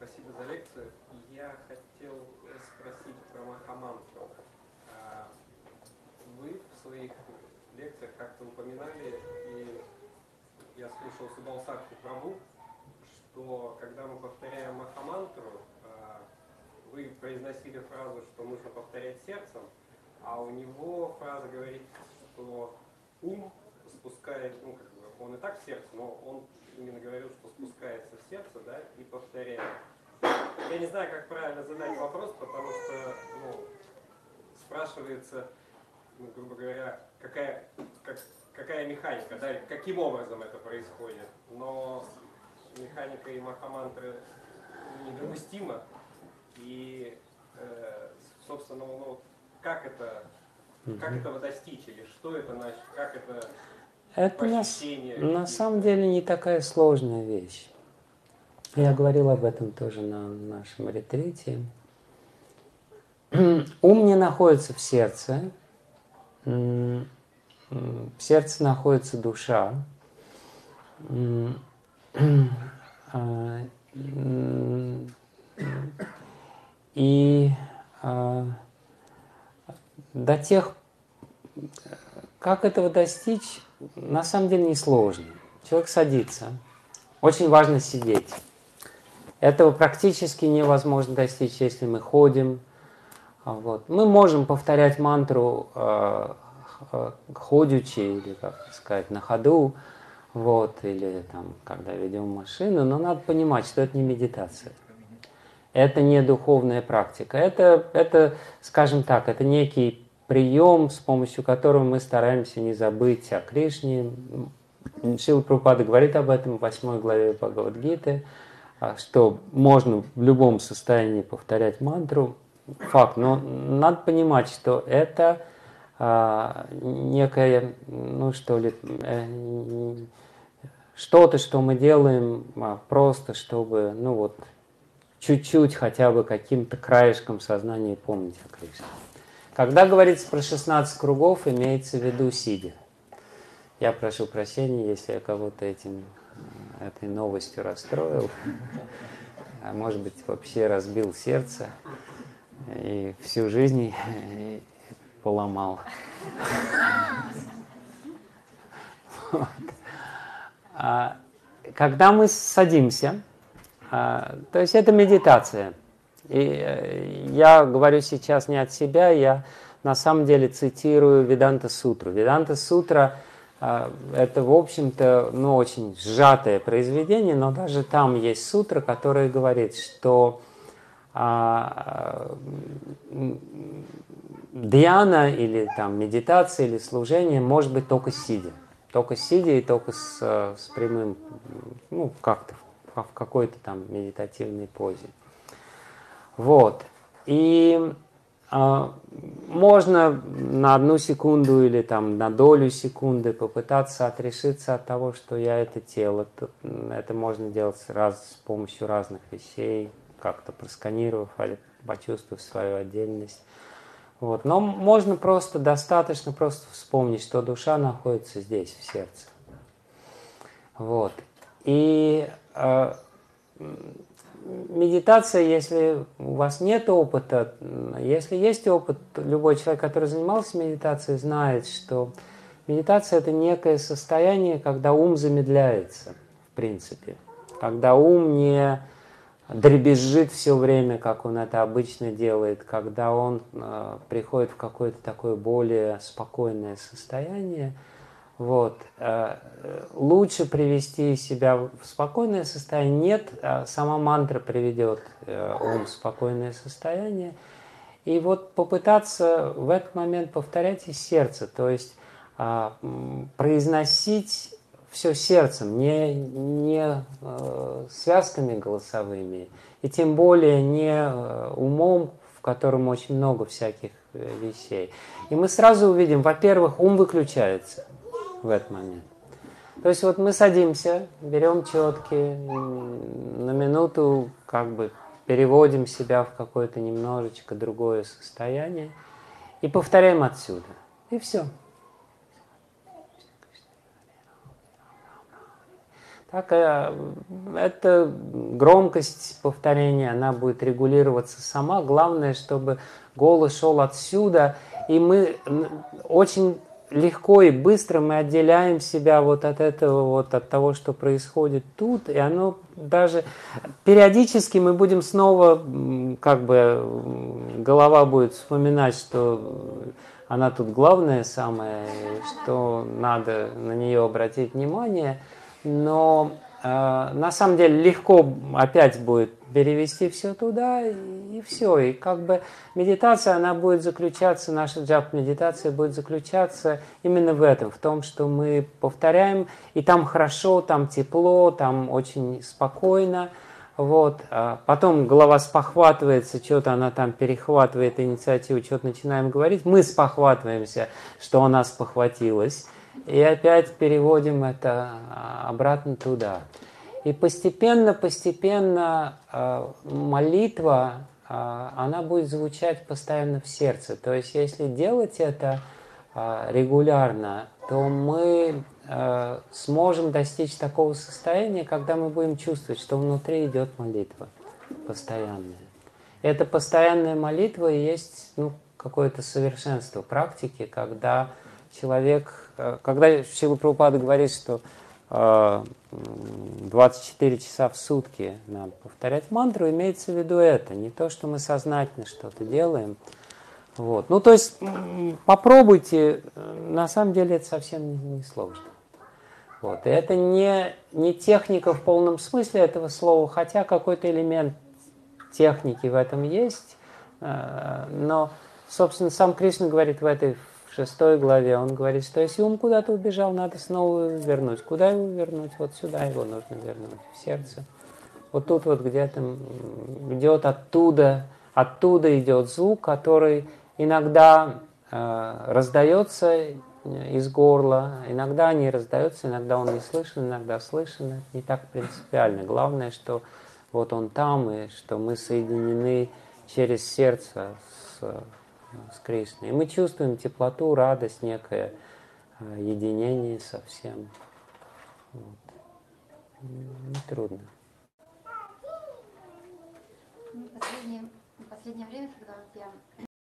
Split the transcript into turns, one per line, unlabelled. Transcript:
Спасибо за лекцию. Я хотел спросить про Махамантру. А, вы в своих лекциях как-то упоминали, и я слушал Субалсакти Прабу, что когда мы повторяем Махамантру, а, вы произносили фразу, что нужно повторять сердцем, а у него фраза говорит, что ум спускает, ну, как бы, он и так в сердце, но он именно говорил, что спускается в сердце, да, и повторяет. Я не знаю, как правильно задать вопрос, потому что, ну, спрашивается, ну, грубо говоря, какая, как, какая механика, да, каким образом это происходит. Но механика и махамантры недопустима. И, э, собственно, ну, как это, как этого достичь, или что это значит, как это
это на, на самом деле не такая сложная вещь. Я говорил об этом тоже на нашем ретрите. Ум не находится в сердце. В сердце находится душа. А, и а, до тех, как этого достичь, на самом деле не сложно. Человек садится. Очень важно сидеть. Этого практически невозможно достичь, если мы ходим. Вот. Мы можем повторять мантру э, э, ходячи или, как сказать, на ходу, вот, или там, когда ведем машину, но надо понимать, что это не медитация. Это не духовная практика. Это, это, скажем так, это некий прием, с помощью которого мы стараемся не забыть о Кришне. Шила Прупада говорит об этом в восьмой главе Бхагавадгиты, а, что можно в любом состоянии повторять мантру. Факт, но надо понимать, что это а, некое, ну что ли, э, что-то, что мы делаем а, просто, чтобы, ну вот, чуть-чуть хотя бы каким-то краешком сознания помнить о Кришне. Когда говорится про 16 кругов, имеется в виду сидя. Я прошу прощения, если я кого-то этим, этой новостью расстроил, а может быть вообще разбил сердце и всю жизнь поломал. Вот. А, когда мы садимся, а, то есть это медитация – и э, я говорю сейчас не от себя, я на самом деле цитирую Веданта Сутру. Веданта Сутра э, это, в общем-то, ну, очень сжатое произведение, но даже там есть сутра, которая говорит, что а, дьяна или там медитация или служение может быть только сидя. Только сидя и только с, с прямым, ну, как-то в какой-то там медитативной позе. Вот. И э, можно на одну секунду или там на долю секунды попытаться отрешиться от того, что я это тело. Это можно делать раз, с помощью разных вещей, как-то просканировав, почувствовав свою отдельность. Вот. Но можно просто, достаточно просто вспомнить, что душа находится здесь, в сердце. Вот. И э, медитация, если у вас нет опыта, если есть опыт, любой человек, который занимался медитацией, знает, что медитация это некое состояние, когда ум замедляется, в принципе, когда ум не дребезжит все время, как он это обычно делает, когда он э, приходит в какое-то такое более спокойное состояние – вот. Э, лучше привести себя в спокойное состояние. Нет, а сама мантра приведет э, ум в спокойное состояние. И вот попытаться в этот момент повторять из сердца, то есть а, произносить все сердцем, не, не э, связками голосовыми, и тем более не умом, в котором очень много всяких вещей. И мы сразу увидим, во-первых, ум выключается в этот момент. То есть вот мы садимся, берем четки, на минуту как бы переводим себя в какое-то немножечко другое состояние и повторяем отсюда. И все. Так, э, эта громкость повторения, она будет регулироваться сама. Главное, чтобы голос шел отсюда, и мы очень легко и быстро мы отделяем себя вот от этого, вот от того, что происходит тут, и оно даже периодически мы будем снова, как бы голова будет вспоминать, что она тут главная самая, что надо на нее обратить внимание, но э, на самом деле легко опять будет перевести все туда, и все. И как бы медитация, она будет заключаться, наша джап-медитация будет заключаться именно в этом, в том, что мы повторяем, и там хорошо, там тепло, там очень спокойно, вот. А потом голова спохватывается, что-то она там перехватывает инициативу, что-то начинаем говорить, мы спохватываемся, что она спохватилась, и опять переводим это а, обратно туда. И постепенно, постепенно а, молитва, а, она будет звучать постоянно в сердце. То есть, если делать это регулярно, то мы сможем достичь такого состояния, когда мы будем чувствовать, что внутри идет молитва постоянная. Эта постоянная молитва и есть ну, какое-то совершенство практики, когда человек, когда Шила Прабхупада говорит, что 24 часа в сутки надо повторять мантру, имеется в виду это, не то, что мы сознательно что-то делаем. Вот. Ну, то есть попробуйте, на самом деле это совсем не сложно. Вот. И это не, не техника в полном смысле этого слова, хотя какой-то элемент техники в этом есть, э, но, собственно, сам Кришна говорит в этой шестой главе он говорит, что если ум куда-то убежал, надо снова вернуть. Куда его вернуть? Вот сюда его нужно вернуть, в сердце. Вот тут вот где-то идет оттуда, оттуда идет звук, который иногда э, раздается из горла, иногда не раздается, иногда он не слышен, иногда слышен. Не так принципиально. Главное, что вот он там, и что мы соединены через сердце с с Кришной. И мы чувствуем теплоту, радость, некое э, единение со всем. Вот. Не трудно.
Последнее, последнее время, когда вот я